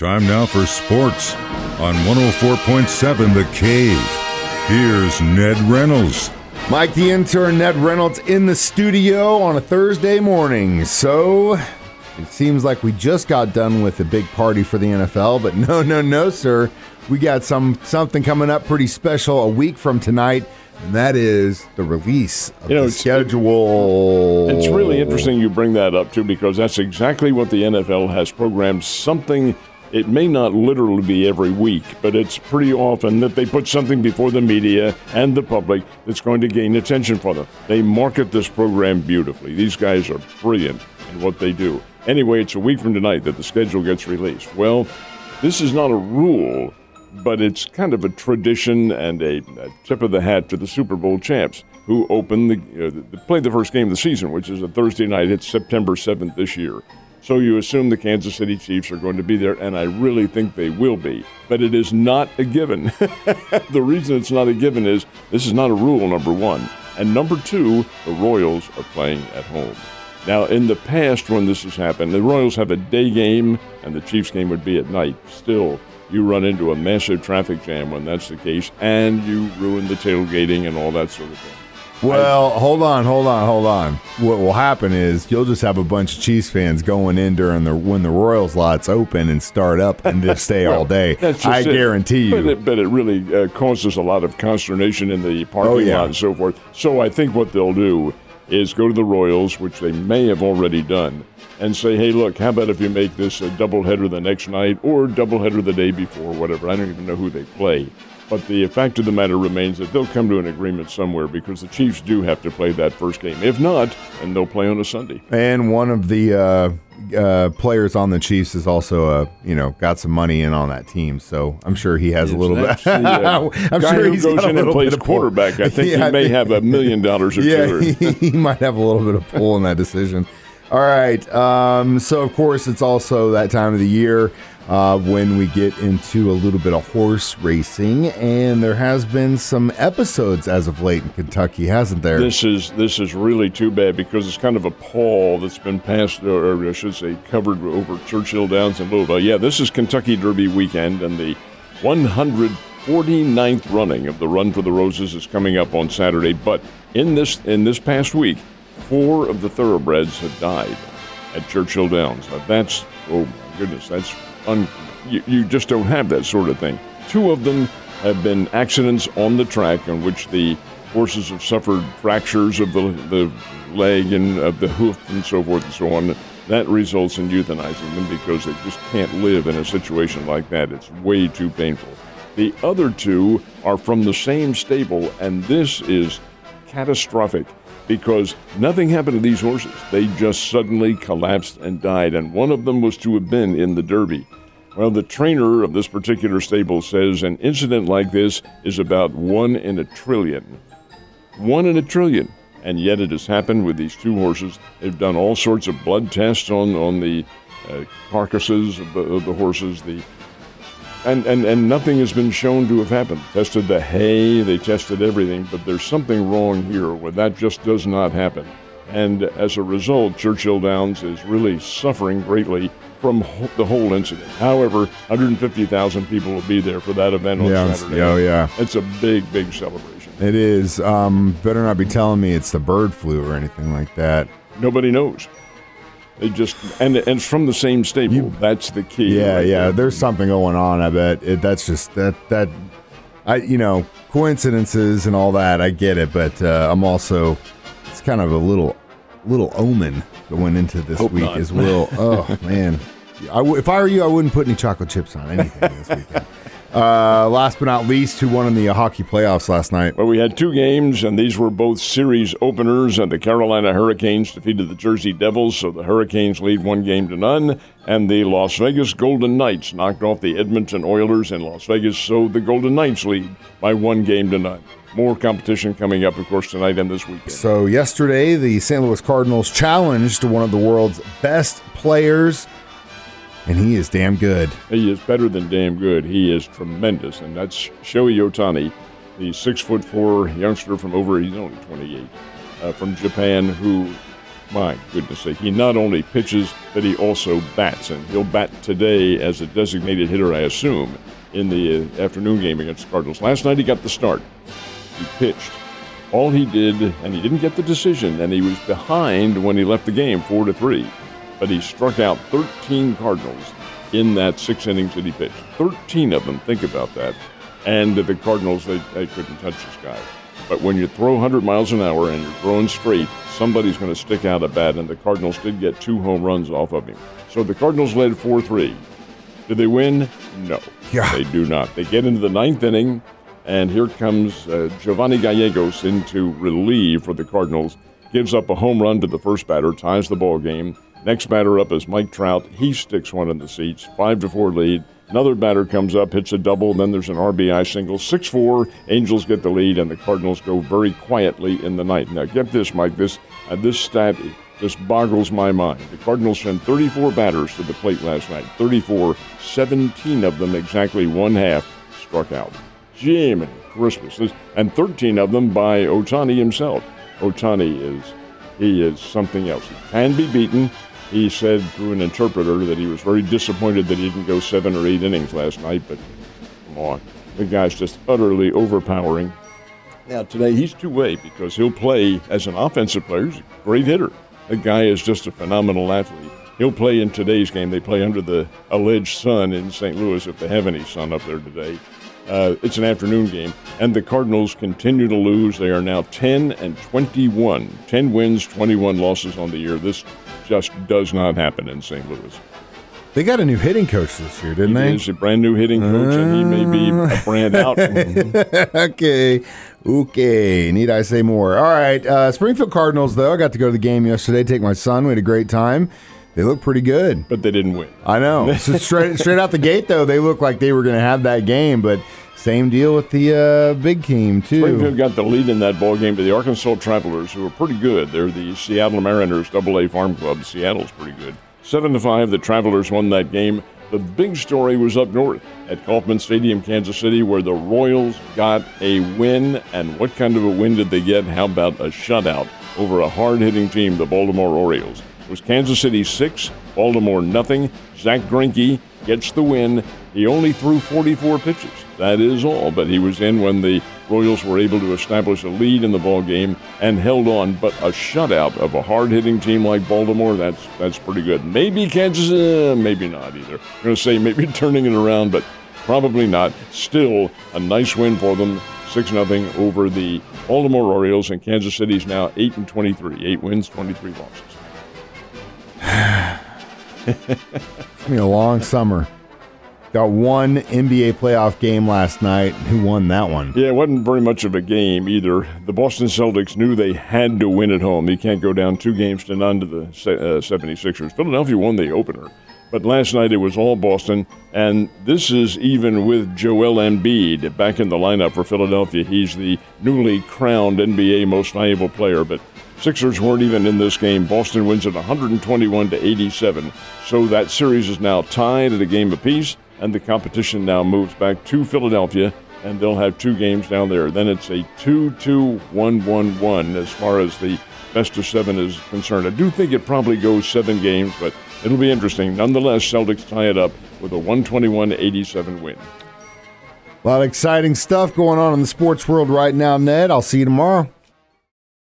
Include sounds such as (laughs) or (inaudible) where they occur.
Time now for sports on 104.7 The Cave. Here's Ned Reynolds. Mike the intern, Ned Reynolds in the studio on a Thursday morning. So it seems like we just got done with a big party for the NFL, but no, no, no, sir. We got some something coming up pretty special a week from tonight, and that is the release of You know, the it's- schedule. It's really interesting you bring that up too, because that's exactly what the NFL has programmed. Something it may not literally be every week, but it's pretty often that they put something before the media and the public that's going to gain attention for them. They market this program beautifully. These guys are brilliant in what they do. Anyway, it's a week from tonight that the schedule gets released. Well, this is not a rule, but it's kind of a tradition and a, a tip of the hat to the Super Bowl champs who open the, uh, the play the first game of the season, which is a Thursday night. It's September 7th this year. So you assume the Kansas City Chiefs are going to be there, and I really think they will be. But it is not a given. (laughs) the reason it's not a given is this is not a rule, number one. And number two, the Royals are playing at home. Now, in the past, when this has happened, the Royals have a day game, and the Chiefs game would be at night. Still, you run into a massive traffic jam when that's the case, and you ruin the tailgating and all that sort of thing. Well, hold on, hold on, hold on. What will happen is you'll just have a bunch of Chiefs fans going in during the when the Royals lots open and start up and just (laughs) stay all day. I it. guarantee But you. it, but it really uh, causes a lot of consternation in the parking Oh, yeah. lot and so forth. So I think what they'll do is go to the Royals, which they may have already done, and say, hey, look, how about if you make this a doubleheader the next night or doubleheader the day before, whatever. I don't even know who they play. But the fact of the matter remains that they'll come to an agreement somewhere because the Chiefs do have to play that first game. If not, then they'll play on a Sunday. And one of the uh, uh, players on the Chiefs is also, uh, you know, got some money in on that team. So I'm sure he has a little bit. The, uh, (laughs) I'm guy sure who he's goes got a in and little plays bit of pull. quarterback. I think Yeah, he may have a million dollars or (laughs) Yeah, two. he, he might have a little bit of pull in that decision. All right. Um, so, of course, it's also that time of the year uh, when we get into a little bit of horse racing, and there has been some episodes as of late in Kentucky, hasn't there? This is this is really too bad because it's kind of a pall that's been passed, or I should say, covered over Churchill Downs and Louisville. Yeah, this is Kentucky Derby weekend, and the 149th running of the Run for the Roses is coming up on Saturday. But in this in this past week, four of the thoroughbreds have died at Churchill Downs. Now that's oh my goodness, that's un, you, you just don't have that sort of thing. Two of them have been accidents on the track in which the horses have suffered fractures of the the leg and of the hoof and so forth and so on. That results in euthanizing them because they just can't live in a situation like that. It's way too painful. The other two are from the same stable, and this is catastrophic because nothing happened to these horses. They just suddenly collapsed and died, and one of them was to have been in the Derby. Well, the trainer of this particular stable says an incident like this is about one in a trillion. One in a trillion. And yet it has happened with these two horses. They've done all sorts of blood tests on, on the uh, carcasses of the, of the horses, the and, and, and nothing has been shown to have happened. Tested the hay, they tested everything, but there's something wrong here where that just does not happen. And as a result, Churchill Downs is really suffering greatly from ho- the whole incident. However, 150,000 people will be there for that event on Yeah, Saturday. oh, yeah. It's a big, big celebration. it is. Um, better not be telling me it's the bird flu or anything like that. Nobody knows. They just and and it's from the same stable. That's the key. Yeah, right yeah. there. There's something going on. I bet it, that's just that that. I you know coincidences and all that. I get it, but uh, I'm also it's kind of a little little omen going into this Hope week not. as well. Oh man, (laughs) I w- if I were you, I wouldn't put any chocolate chips on anything this weekend. (laughs) Uh, last but not least, who won in the uh, hockey playoffs last night? Well, we had two games, and these were both series openers. And the Carolina Hurricanes defeated the Jersey Devils, so the Hurricanes lead one game to none. And the Las Vegas Golden Knights knocked off the Edmonton Oilers in Las Vegas, so the Golden Knights lead by one game to none. More competition coming up, of course, tonight and this weekend. So yesterday, the St. Louis Cardinals challenged one of the world's best players, and he is damn good. He is better than damn good. He is tremendous, and that's Shohei Ohtani, the six foot four youngster from over. He's only 28 uh, from Japan, who my goodness sake, he not only pitches, but he also bats. And he'll bat today as a designated hitter, I assume, in the afternoon game against the Cardinals. Last night he got the start. He pitched. All he did, and he didn't get the decision, and he was behind when he left the game, four to three. But he struck out 13 Cardinals in that six innings that he pitched. 13 of them, think about that. And the Cardinals, they, they couldn't touch this guy. But when you throw 100 miles an hour and you're throwing straight, somebody's going to stick out a bat, and the Cardinals did get two home runs off of him. So the Cardinals led 4 3. Did they win? No. Yeah. They do not. They get into the ninth inning, and here comes uh, Giovanni Gallegos in to relieve for the Cardinals. Gives up a home run to the first batter, ties the ball game. Next batter up is Mike Trout. He sticks one in the seats. Five to four lead. Another batter comes up, hits a double, then there's an RBI single. 6 4, Angels get the lead, and the Cardinals go very quietly in the night. Now, get this, Mike. This, uh, this stat just boggles my mind. The Cardinals sent 34 batters to the plate last night. 34, 17 of them, exactly one half, struck out. Jiminy Christmas. And 13 of them by Ohtani himself. Ohtani is, he is something else. He can be beaten. He said through an interpreter that he was very disappointed that he didn't go seven or eight innings last night, but come on. The guy's just utterly overpowering. Now, today he's two way because he'll play as an offensive player. He's a great hitter. The guy is just a phenomenal athlete. He'll play in today's game. They play under the alleged sun in St. Louis if they have any sun up there today. Uh, it's an afternoon game, and the Cardinals continue to lose. They are now 10 and 21. 10 wins, 21 losses on the year. This just does not happen in St. Louis. They got a new hitting coach this year, didn't He they? is a brand new hitting coach, and he may be a brand out. (laughs) okay. Okay. Need I say more? All right. Uh, Springfield Cardinals, though, I got to go to the game yesterday, take my son. We had a great time. They look pretty good. but they didn't win. I know. (laughs) So straight straight out the gate, though, they look like they were going to have that game, but same deal with the uh, big team, too. Springfield got the lead in that ball game to the Arkansas Travelers, who are pretty good. They're the Seattle Mariners Double A Farm Club. Seattle's pretty good. Seven to five, the Travelers won that game. The big story was up north at Kauffman Stadium, Kansas City, where the Royals got a win. And what kind of a win did they get? How about a shutout over a hard-hitting team, the Baltimore Orioles? Was Kansas City six, Baltimore nothing. Zach Greinke gets the win. He only threw 44 pitches. That is all, but he was in when the Royals were able to establish a lead in the ball game and held on. But a shutout of a hard-hitting team like Baltimore, that's that's pretty good. Maybe Kansas, uh, maybe not either. I'm going to say maybe (laughs) turning it around, but probably not. Still a nice win for them. 6 0 over the Baltimore Orioles, and Kansas City's now 8 and 23. 8 wins, 23 losses. It's been a long summer. Got one NBA playoff game last night. Who won that one? Yeah, it wasn't very much of a game either. The Boston Celtics knew they had to win at home. You can't go down two games to none to the uh, 76ers. Philadelphia won the opener. But last night it was all Boston, and this is even with Joel Embiid back in the lineup for Philadelphia. He's the newly crowned NBA Most Valuable Player, but Sixers weren't even in this game. Boston wins it 121 to 87. So that series is now tied at a game apiece, and the competition now moves back to Philadelphia, and they'll have two games down there. Then it's a 2 2 1 1 1 as far as the best of seven is concerned. I do think it probably goes seven games, but it'll be interesting. Nonetheless, Celtics tie it up with a 121 87 win. A lot of exciting stuff going on in the sports world right now, Ned. I'll see you tomorrow.